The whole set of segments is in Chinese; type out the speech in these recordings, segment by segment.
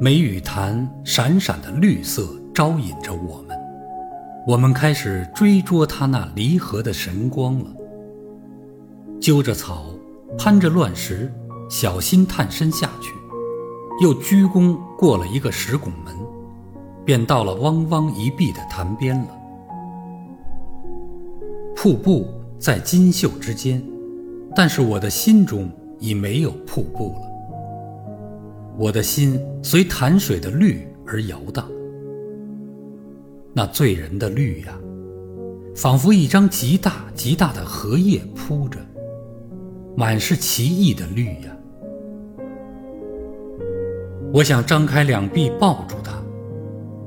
梅雨潭闪闪的绿色招引着我们，我们开始追捉它那离合的神光了。揪着草，攀着乱石，小心探身下去，又鞠躬过了一个石拱门，便到了汪汪一碧的潭边了。瀑布在金秀之间，但是我的心中已没有瀑布了。我的心随潭水的绿而摇荡，那醉人的绿呀，仿佛一张极大极大的荷叶铺着，满是奇异的绿呀。我想张开两臂抱住它，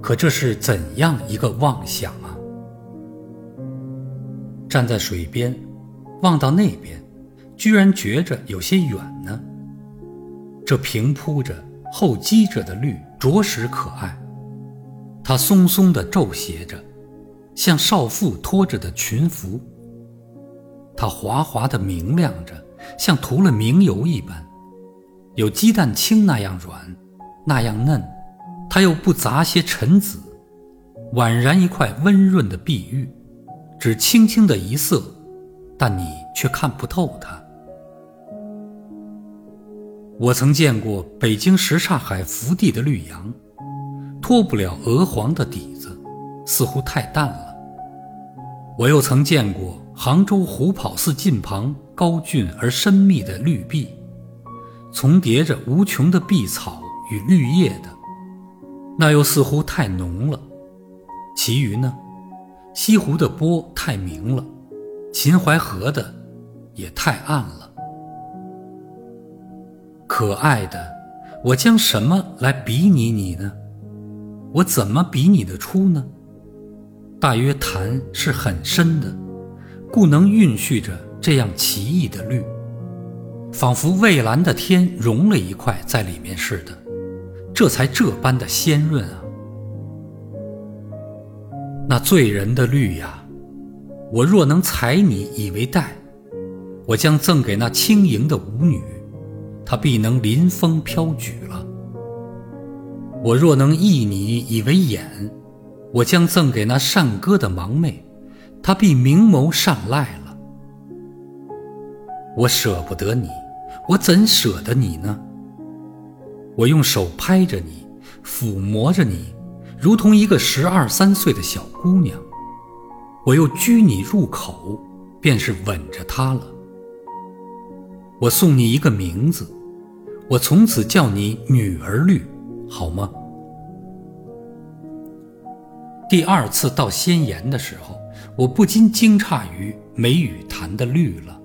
可这是怎样一个妄想啊！站在水边，望到那边，居然觉着有些远呢。这平铺着、后积着的绿，着实可爱。它松松的皱斜着，像少妇拖着的裙服。它滑滑的明亮着，像涂了明油一般，有鸡蛋清那样软，那样嫩。它又不杂些尘紫，宛然一块温润的碧玉，只轻轻的一色，但你却看不透它。我曾见过北京什刹海福地的绿杨，脱不了鹅黄的底子，似乎太淡了。我又曾见过杭州虎跑寺近旁高峻而深密的绿壁，重叠着无穷的碧草与绿叶的，那又似乎太浓了。其余呢，西湖的波太明了，秦淮河的也太暗了。可爱的，我将什么来比拟你呢？我怎么比拟得出呢？大约潭是很深的，故能蕴蓄着这样奇异的绿，仿佛蔚蓝的天融了一块在里面似的，这才这般的鲜润啊！那醉人的绿呀，我若能采你以为带，我将赠给那轻盈的舞女。他必能临风飘举了。我若能忆你以为眼，我将赠给那善歌的盲妹，她必明眸善睐了。我舍不得你，我怎舍得你呢？我用手拍着你，抚摸着你，如同一个十二三岁的小姑娘。我又拘你入口，便是吻着她了。我送你一个名字。我从此叫你女儿绿，好吗？第二次到仙岩的时候，我不禁惊诧于梅雨潭的绿了。